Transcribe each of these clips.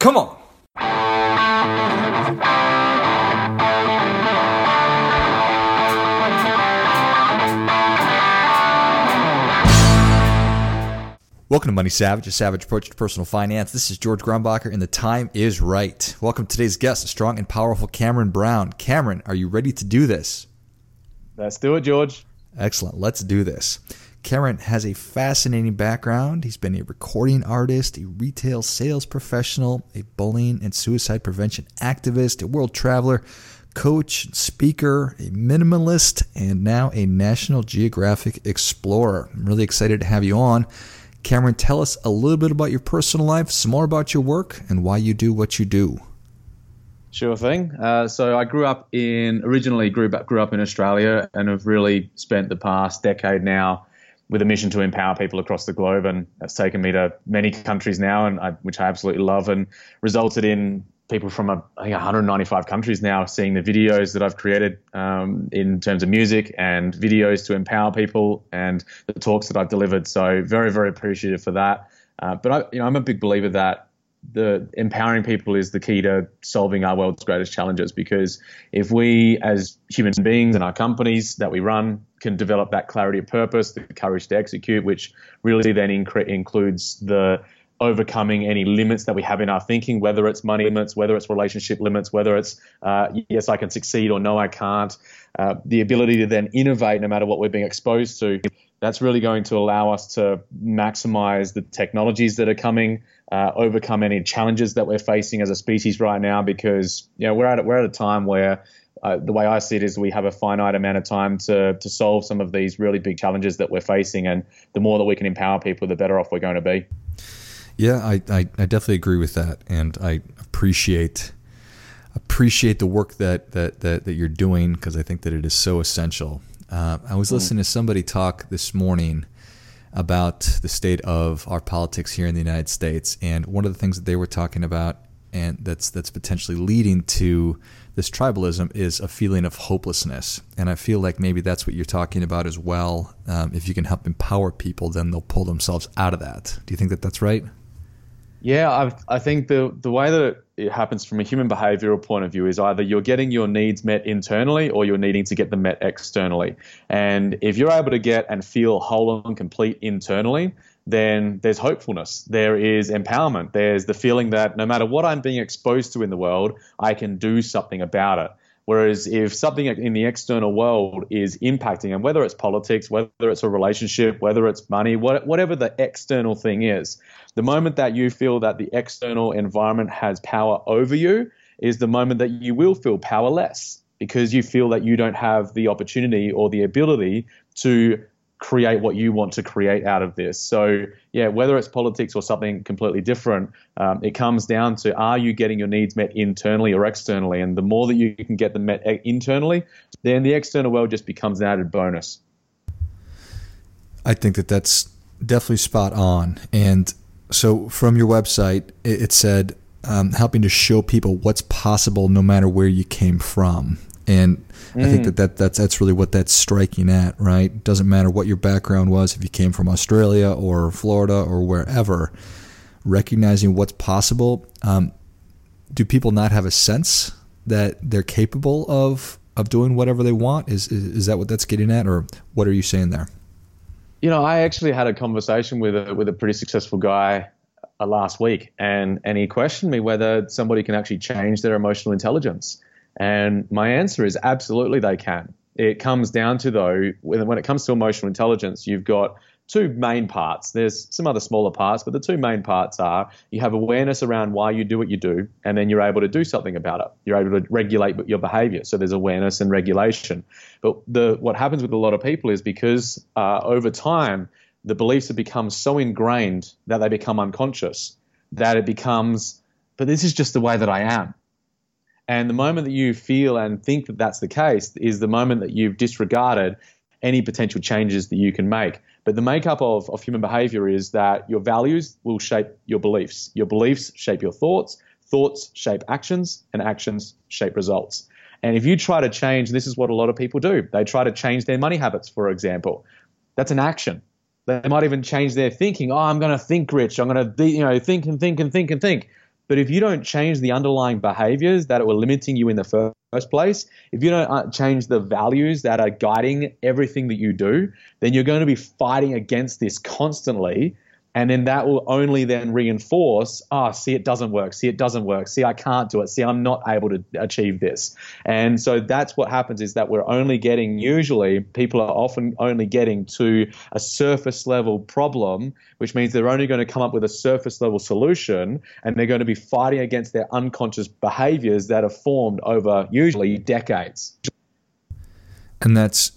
Come on. Welcome to Money Savage, a savage approach to personal finance. This is George Grumbacher, and the time is right. Welcome to today's guest, strong and powerful Cameron Brown. Cameron, are you ready to do this? Let's do it, George. Excellent. Let's do this. Cameron has a fascinating background. He's been a recording artist, a retail sales professional, a bullying and suicide prevention activist, a world traveler, coach, speaker, a minimalist, and now a National Geographic explorer. I'm really excited to have you on. Cameron, tell us a little bit about your personal life, some more about your work, and why you do what you do. Sure thing. Uh, so I grew up in originally grew up grew up in Australia and have really spent the past decade now with a mission to empower people across the globe, and that's taken me to many countries now, and I, which I absolutely love, and resulted in people from I think 195 countries now seeing the videos that I've created um, in terms of music and videos to empower people and the talks that I've delivered. So very, very appreciative for that. Uh, but I, you know, I'm a big believer that the empowering people is the key to solving our world's greatest challenges because if we as human beings and our companies that we run can develop that clarity of purpose the courage to execute which really then inc- includes the overcoming any limits that we have in our thinking, whether it's money limits, whether it's relationship limits, whether it's uh, yes, I can succeed or no, I can't. Uh, the ability to then innovate no matter what we're being exposed to, that's really going to allow us to maximize the technologies that are coming, uh, overcome any challenges that we're facing as a species right now, because you know we're at we're at a time where uh, the way I see it is we have a finite amount of time to to solve some of these really big challenges that we're facing, and the more that we can empower people, the better off we're going to be. Yeah, I, I, I definitely agree with that, and I appreciate appreciate the work that that that, that you're doing because I think that it is so essential. Uh, I was mm. listening to somebody talk this morning about the state of our politics here in the United States, and one of the things that they were talking about, and that's that's potentially leading to this tribalism, is a feeling of hopelessness. And I feel like maybe that's what you're talking about as well. Um, if you can help empower people, then they'll pull themselves out of that. Do you think that that's right? Yeah, I, I think the the way that it happens from a human behavioral point of view is either you're getting your needs met internally or you're needing to get them met externally. And if you're able to get and feel whole and complete internally, then there's hopefulness. There is empowerment. There's the feeling that no matter what I'm being exposed to in the world, I can do something about it. Whereas if something in the external world is impacting, and whether it's politics, whether it's a relationship, whether it's money, whatever the external thing is, the moment that you feel that the external environment has power over you is the moment that you will feel powerless because you feel that you don't have the opportunity or the ability to create what you want to create out of this. So, yeah, whether it's politics or something completely different, um, it comes down to are you getting your needs met internally or externally? And the more that you can get them met internally, then the external world just becomes an added bonus. I think that that's definitely spot on. And so, from your website, it, said um, helping to show people what's possible no matter where you came from. And mm. I think that, mm. that that's that's really what that's striking at, right? Doesn't matter what your background was, if you came from Australia or Florida or wherever, recognizing what's possible. Um, do people not have a sense that they're capable of of doing whatever they want? Is, is is that what that's getting at, or what are you saying there? You know, I actually had a conversation with a with a pretty successful guy uh, last week, and and he questioned me whether somebody can actually change their emotional intelligence. And my answer is absolutely they can. It comes down to, though, when it comes to emotional intelligence, you've got two main parts. There's some other smaller parts, but the two main parts are you have awareness around why you do what you do, and then you're able to do something about it. You're able to regulate your behavior. So there's awareness and regulation. But the what happens with a lot of people is because uh, over time, the beliefs have become so ingrained that they become unconscious, that it becomes, but this is just the way that I am. And the moment that you feel and think that that's the case is the moment that you've disregarded any potential changes that you can make. But the makeup of, of human behavior is that your values will shape your beliefs. Your beliefs shape your thoughts. Thoughts shape actions, and actions shape results. And if you try to change, this is what a lot of people do. They try to change their money habits, for example. That's an action. They might even change their thinking. Oh, I'm going to think rich. I'm going to, you know, think and think and think and think But if you don't change the underlying behaviors that were limiting you in the first place, if you don't uh, change the values that are guiding everything that you do, then you're going to be fighting against this constantly and then that will only then reinforce, ah, oh, see, it doesn't work. See, it doesn't work. See, I can't do it. See, I'm not able to achieve this. And so that's what happens is that we're only getting, usually, people are often only getting to a surface level problem, which means they're only going to come up with a surface level solution and they're going to be fighting against their unconscious behaviors that are formed over usually decades. And that's,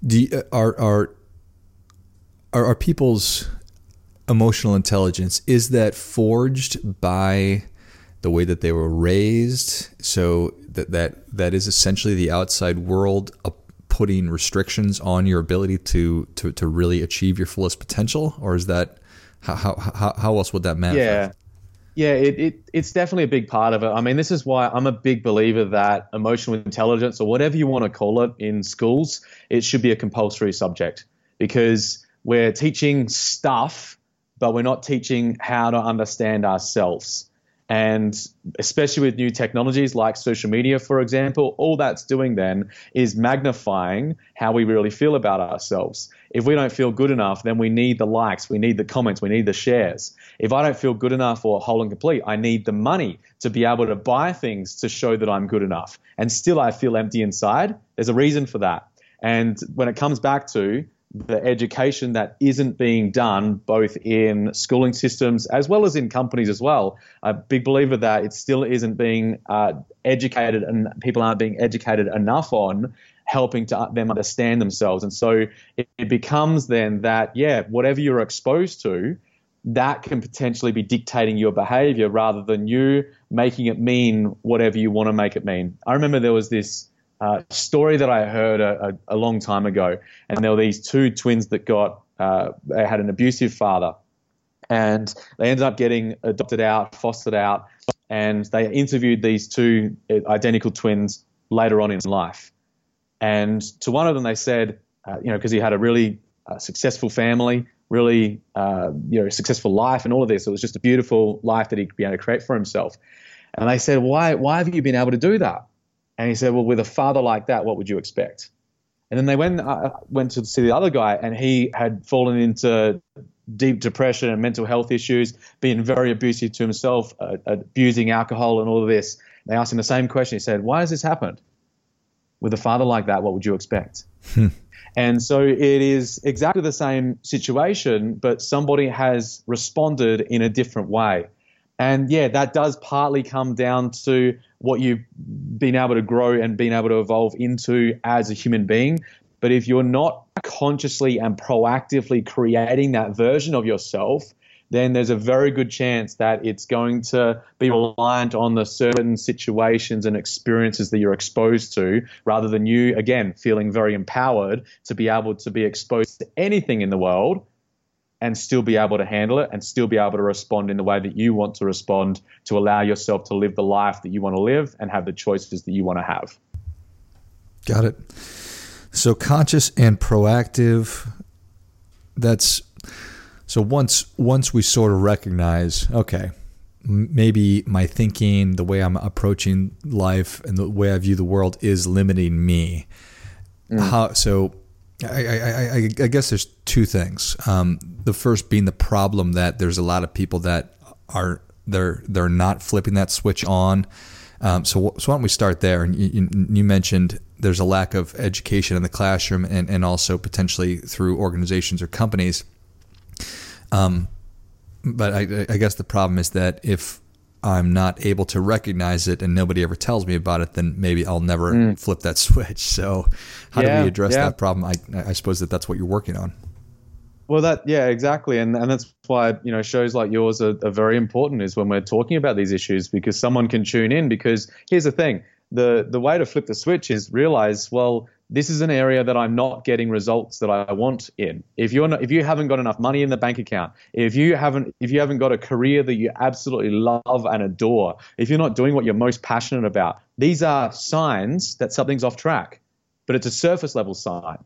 you, are, are, are, are people's emotional intelligence is that forged by the way that they were raised. So that that that is essentially the outside world uh, putting restrictions on your ability to to to really achieve your fullest potential or is that how how how else would that manifest? Yeah. Yeah, it, it, it's definitely a big part of it. I mean, this is why I'm a big believer that emotional intelligence, or whatever you want to call it in schools, it should be a compulsory subject. Because we're teaching stuff but we're not teaching how to understand ourselves. And especially with new technologies like social media, for example, all that's doing then is magnifying how we really feel about ourselves. If we don't feel good enough, then we need the likes, we need the comments, we need the shares. If I don't feel good enough or whole and complete, I need the money to be able to buy things to show that I'm good enough. And still I feel empty inside. There's a reason for that. And when it comes back to the education that isn't being done both in schooling systems as well as in companies as well. A big believer that it still isn't being uh, educated and people aren't being educated enough on helping to them understand themselves. And so it, it becomes then that, yeah, whatever you're exposed to, that can potentially be dictating your behavior rather than you making it mean whatever you want to make it mean. I remember there was this uh, story that I heard a, a, a, long time ago, and there were these two twins that got uh, they had an abusive father, and they ended up getting adopted out, fostered out, and they interviewed these two identical twins later on in life, and to one of them they said, uh, you know, because he had a really uh, successful family, really uh, you know successful life, and all of this, it was just a beautiful life that he could be able to create for himself, and they said, why why have you been able to do that? And he said, Well, with a father like that, what would you expect? And then they went, uh, went to see the other guy, and he had fallen into deep depression and mental health issues, being very abusive to himself, uh, abusing alcohol and all of this. They asked him the same question. He said, Why has this happened? With a father like that, what would you expect? Hmm. and so it is exactly the same situation, but somebody has responded in a different way. And yeah, that does partly come down to what you've been able to grow and been able to evolve into as a human being. But if you're not consciously and proactively creating that version of yourself, then there's a very good chance that it's going to be reliant on the certain situations and experiences that you're exposed to rather than you, again, feeling very empowered to be able to be exposed to anything in the world and still be able to handle it and still be able to respond in the way that you want to respond to allow yourself to live the life that you want to live and have the choices that you want to have. Got it. So conscious and proactive that's so once once we sort of recognize okay maybe my thinking the way i'm approaching life and the way i view the world is limiting me mm. how so I, I, I, I, guess there's two things. Um, the first being the problem that there's a lot of people that are they're they're not flipping that switch on. Um, so so why don't we start there? And you, you, mentioned there's a lack of education in the classroom and, and also potentially through organizations or companies. Um, but I, I guess the problem is that if I'm not able to recognize it and nobody ever tells me about it, then maybe I'll never mm. flip that switch. So, how yeah, do we address yeah. that problem? I, I suppose that that's what you're working on. Well, that yeah, exactly, and and that's why you know shows like yours are, are very important. Is when we're talking about these issues because someone can tune in. Because here's the thing: the the way to flip the switch is realize well this is an area that I'm not getting results that I want in. If you're not, if you haven't got enough money in the bank account, if you haven't if you haven't got a career that you absolutely love and adore, if you're not doing what you're most passionate about, these are signs that something's off track. But it's a surface level sign.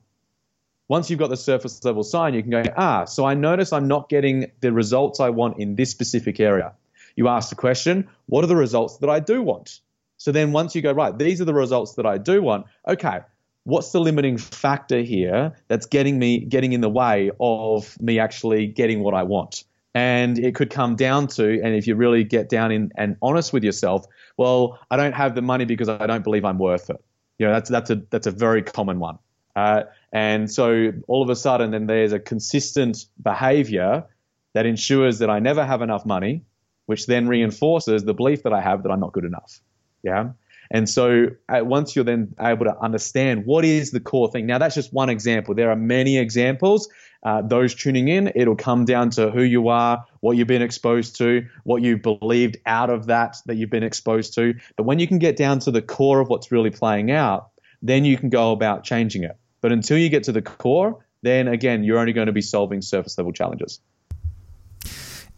Once you've got the surface level sign, you can go, ah, so I notice I'm not getting the results I want in this specific area. you ask the question, what are the results that I do want? So then once you go, right, these are the results that I do want, okay, what's the limiting factor here that's getting me getting in the way of me actually getting what I want? And it could come down to, and if you really get down in and honest with yourself, well, I don't have the money because I don't believe I'm worth it. You know, that's that's a that's a very common one. Uh, and so all of a sudden, then there's a consistent behavior that ensures that I never have enough money, which then reinforces the belief that I have that I'm not good enough. Yeah. And so uh, once you're then able to understand what is the core thing, now that's just one example. There are many examples. Uh, those tuning in, it'll come down to who you are, what you've been exposed to, what you believed out of that that you've been exposed to. But when you can get down to the core of what's really playing out, then you can go about changing it. But until you get to the core, then again, you're only going to be solving surface level challenges.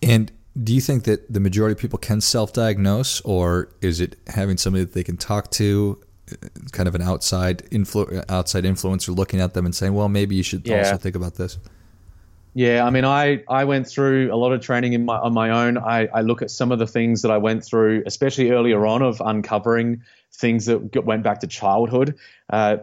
And do you think that the majority of people can self-diagnose, or is it having somebody that they can talk to, kind of an outside influ- outside influencer looking at them and saying, "Well, maybe you should yeah. also think about this." Yeah, I mean, I, I went through a lot of training in my, on my own. I, I look at some of the things that I went through, especially earlier on, of uncovering things that went back to childhood. Uh,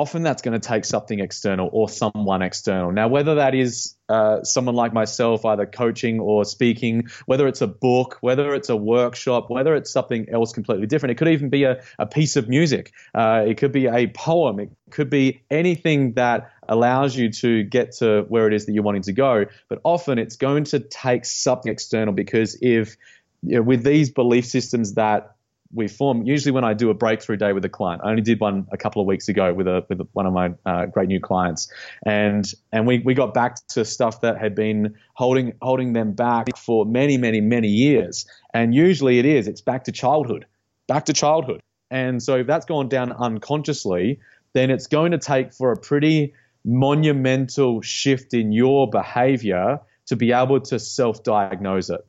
often that's going to take something external or someone external. Now, whether that is uh, someone like myself, either coaching or speaking, whether it's a book, whether it's a workshop, whether it's something else completely different, it could even be a, a piece of music, uh, it could be a poem, it could be anything that allows you to get to where it is that you're wanting to go. But often it's going to take something external because if you know, with these belief systems that we form usually when I do a breakthrough day with a client. I only did one a couple of weeks ago with a with one of my uh, great new clients, and and we, we got back to stuff that had been holding holding them back for many many many years. And usually it is it's back to childhood, back to childhood. And so if that's gone down unconsciously, then it's going to take for a pretty monumental shift in your behavior to be able to self-diagnose it.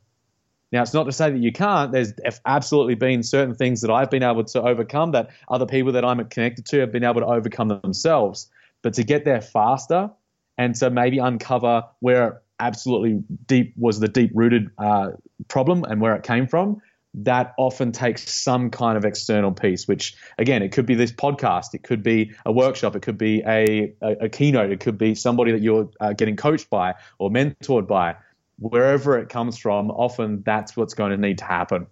Now, it's not to say that you can't. There's absolutely been certain things that I've been able to overcome that other people that I'm connected to have been able to overcome themselves. But to get there faster and to maybe uncover where absolutely deep was the deep rooted uh, problem and where it came from, that often takes some kind of external piece, which again, it could be this podcast, it could be a workshop, it could be a, a, a keynote, it could be somebody that you're uh, getting coached by or mentored by wherever it comes from, often that's what's going to need to happen.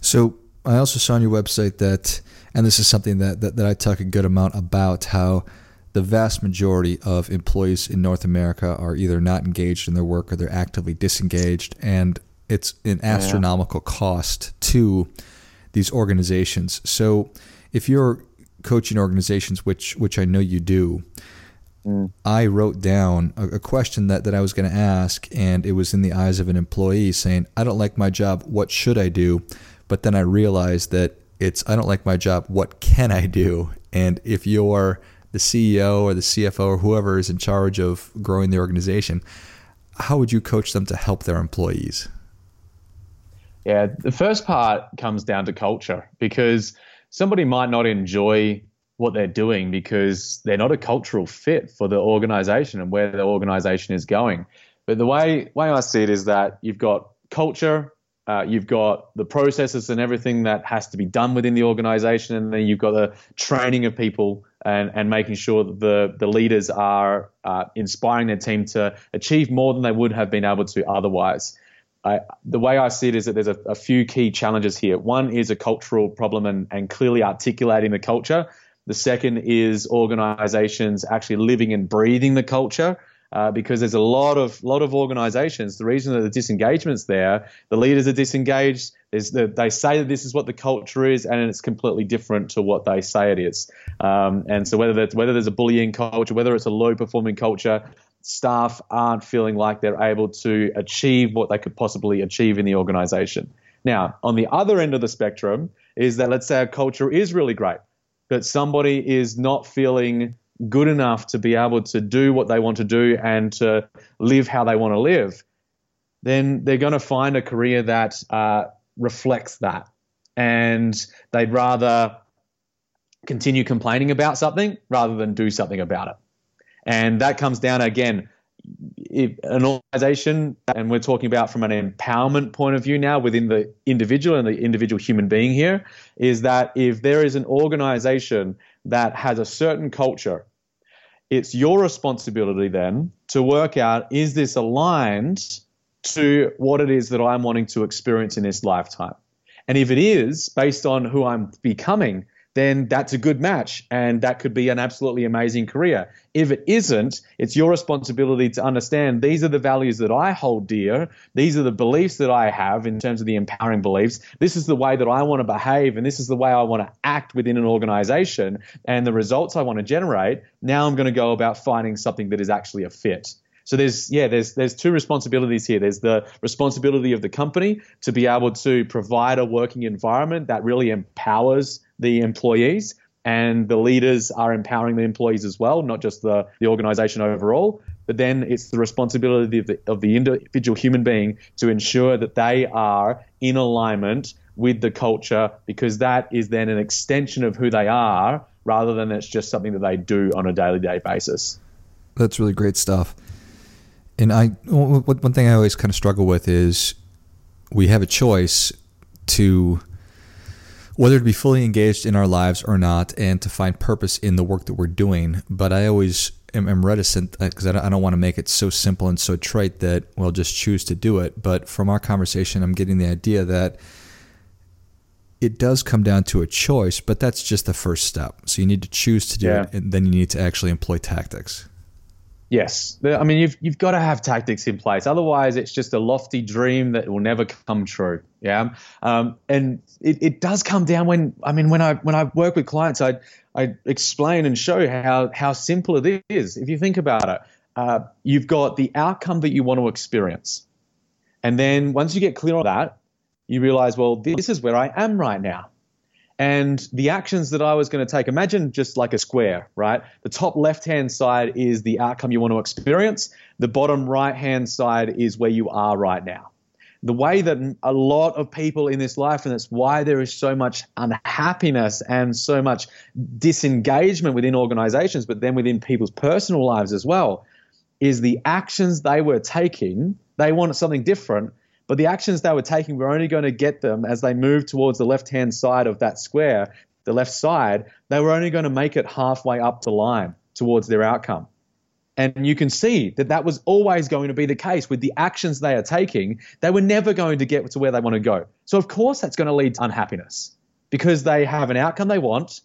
So I also saw on your website that, and this is something that, that, that I talk a good amount about, how the vast majority of employees in North America are either not engaged in their work or they're actively disengaged. And it's an astronomical yeah. cost to these organizations. So if you're coaching organizations, which which I know you do, mm. I wrote down a, a, question that, that I was going to ask, and it was in the eyes of an employee saying, I don't like my job. What should I do? But then I realized that it's, I don't like my job. What can I do? And if you're the CEO or the CFO or whoever is in charge of growing the organization, how would you coach them to help their employees? Yeah, the first part comes down to culture because somebody might not enjoy what they're doing because they're not a cultural fit for the organization and where the organization is going. But the way way I see it is that you've got culture, uh, you've got the processes and everything that has to be done within the organization, and then you've got the training of people and, and making sure that the, the leaders are uh, inspiring their team to achieve more than they would have been able to otherwise. I, the way I see it is that there's a, a few key challenges here. One is a cultural problem and, and clearly articulating the culture. The second is organizations actually living and breathing the culture. Uh, because there's a lot of lot of organisations. The reason that the disengagement's there, the leaders are disengaged. The, they say that this is what the culture is, and it's completely different to what they say it is. Um, and so whether that's whether there's a bullying culture, whether it's a low performing culture, staff aren't feeling like they're able to achieve what they could possibly achieve in the organisation. Now, on the other end of the spectrum is that let's say a culture is really great but somebody is not feeling good enough to be able to do what they want to do and to live how they want to live, then they're going to find a career that uh, reflects that. And they'd rather continue complaining about something rather than do something about it. And that comes down again, an organization, and we're talking about from an empowerment point of view now within the individual and the individual human being here, is that if there is an organization that has a certain culture, it's your responsibility then to work out is this aligned to what it is that I'm wanting to experience in this lifetime? And if it is, based on who I'm becoming, then that's a good match and that could be an absolutely amazing career. If it isn't, it's your responsibility to understand these are the values that I hold dear. These are the beliefs that I have in terms of the empowering beliefs. This is the way that I want to behave and this is the way I want to act within an organization and the results I want to generate. Now I'm going to go about finding something that is actually a fit. So there's yeah, there's there's two responsibilities here. There's the responsibility of the company to be able to provide a working environment that really empowers the employees and the leaders are empowering the employees as well, not just the, the organization overall. But then it's the responsibility of the, of the individual human being to ensure that they are in alignment with the culture because that is then an extension of who they are rather than it's just something that they do on a daily day basis. That's really great stuff. And I, one thing I always kind of struggle with is we have a choice to whether to be fully engaged in our lives or not and to find purpose in the work that we're doing. But I always am, am reticent because uh, I don't, I don't want to make it so simple and so trite that we'll just choose to do it. But from our conversation, I'm getting the idea that it does come down to a choice, but that's just the first step. So you need to choose to do yeah. it, and then you need to actually employ tactics. Yes, I mean you've you've got to have tactics in place. Otherwise, it's just a lofty dream that will never come true. Yeah, um, and it, it does come down when I mean when I when I work with clients, I I explain and show how how simple it is. If you think about it, uh, you've got the outcome that you want to experience, and then once you get clear on that, you realize, well, this is where I am right now and the actions that I was going to take. Imagine just like a square, right? The top left hand side is the outcome you want to experience, the bottom right hand side is where you are right now. The way that a lot of people in this life, and that's why there is so much unhappiness and so much disengagement within organizations, but then within people's personal lives as well, is the actions they were taking. They wanted something different, but the actions they were taking were only going to get them as they moved towards the left hand side of that square, the left side, they were only going to make it halfway up the line towards their outcome. And you can see that that was always going to be the case with the actions they are taking. They were never going to get to where they want to go. So, of course, that's going to lead to unhappiness because they have an outcome they want.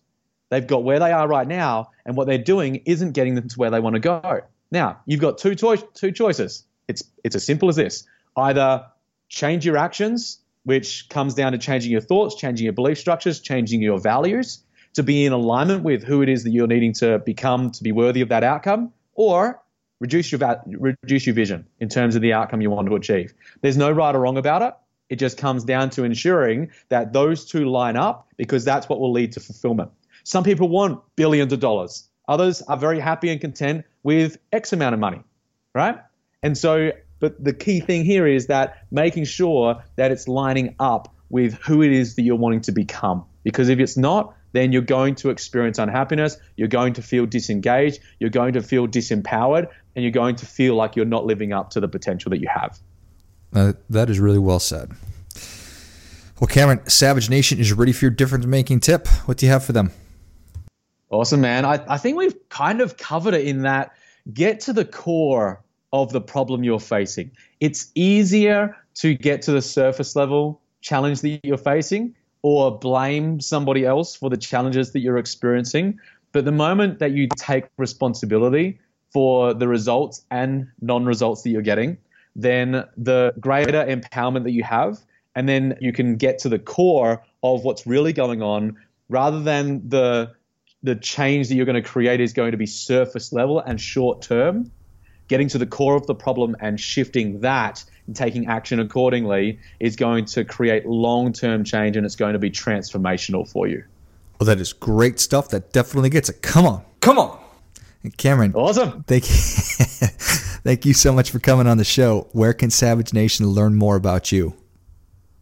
They've got where they are right now, and what they're doing isn't getting them to where they want to go. Now, you've got two, cho- two choices. It's, it's as simple as this either change your actions, which comes down to changing your thoughts, changing your belief structures, changing your values to be in alignment with who it is that you're needing to become to be worthy of that outcome, or reduce your reduce your vision in terms of the outcome you want to achieve. There's no right or wrong about it. It just comes down to ensuring that those two line up because that's what will lead to fulfillment. Some people want billions of dollars. Others are very happy and content with X amount of money, right? And so but the key thing here is that making sure that it's lining up with who it is that you're wanting to become. Because if it's not, then you're going to experience unhappiness, you're going to feel disengaged, you're going to feel disempowered, and you're going to feel like you're not living up to the potential that you have. Uh, that is really well said. Well, Cameron, Savage Nation is ready for your difference making tip. What do you have for them? Awesome, man. I, I think we've kind of covered it in that get to the core of the problem you're facing. It's easier to get to the surface level challenge that you're facing or blame somebody else for the challenges that you're experiencing. But the moment that you take responsibility for the results and non results that you're getting, then the greater empowerment that you have, and then you can get to the core of what's really going on rather than the the change that you're going to create is going to be surface level and short term getting to the core of the problem and shifting that and taking action accordingly is going to create long term change and it's going to be transformational for you. Well, that is great stuff. That definitely gets it. Come on. Come on. Cameron. Awesome. Thank you. thank you so much for coming on the show. Where can Savage Nation learn more about you?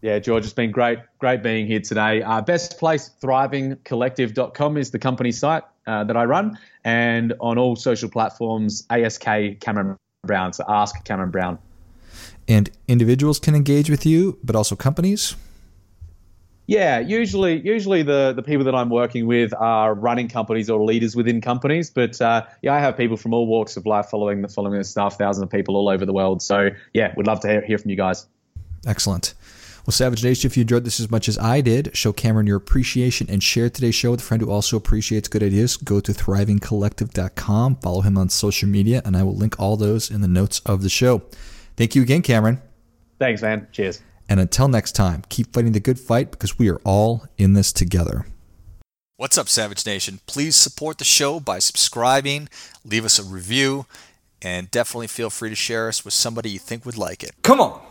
Yeah, George, it's been great, great being here today. Uh, best place, thrivingcollective.com is the company site uh, that I run, and on all social platforms, ASK Cameron Brown. So ask Cameron Brown. And individuals can engage with you, but also companies. Yeah, usually, usually the the people that I'm working with are running companies or leaders within companies. But uh, yeah, I have people from all walks of life following the following the stuff. Thousands of people all over the world. So yeah, we'd love to hear, hear from you guys. Excellent. Well, Savage Nation, if you enjoyed this as much as I did, show Cameron your appreciation and share today's show with a friend who also appreciates good ideas. Go to thrivingcollective.com, follow him on social media, and I will link all those in the notes of the show. Thank you again, Cameron. Thanks, man. Cheers. And until next time, keep fighting the good fight because we are all in this together. What's up, Savage Nation? Please support the show by subscribing, leave us a review, and definitely feel free to share us with somebody you think would like it. Come on!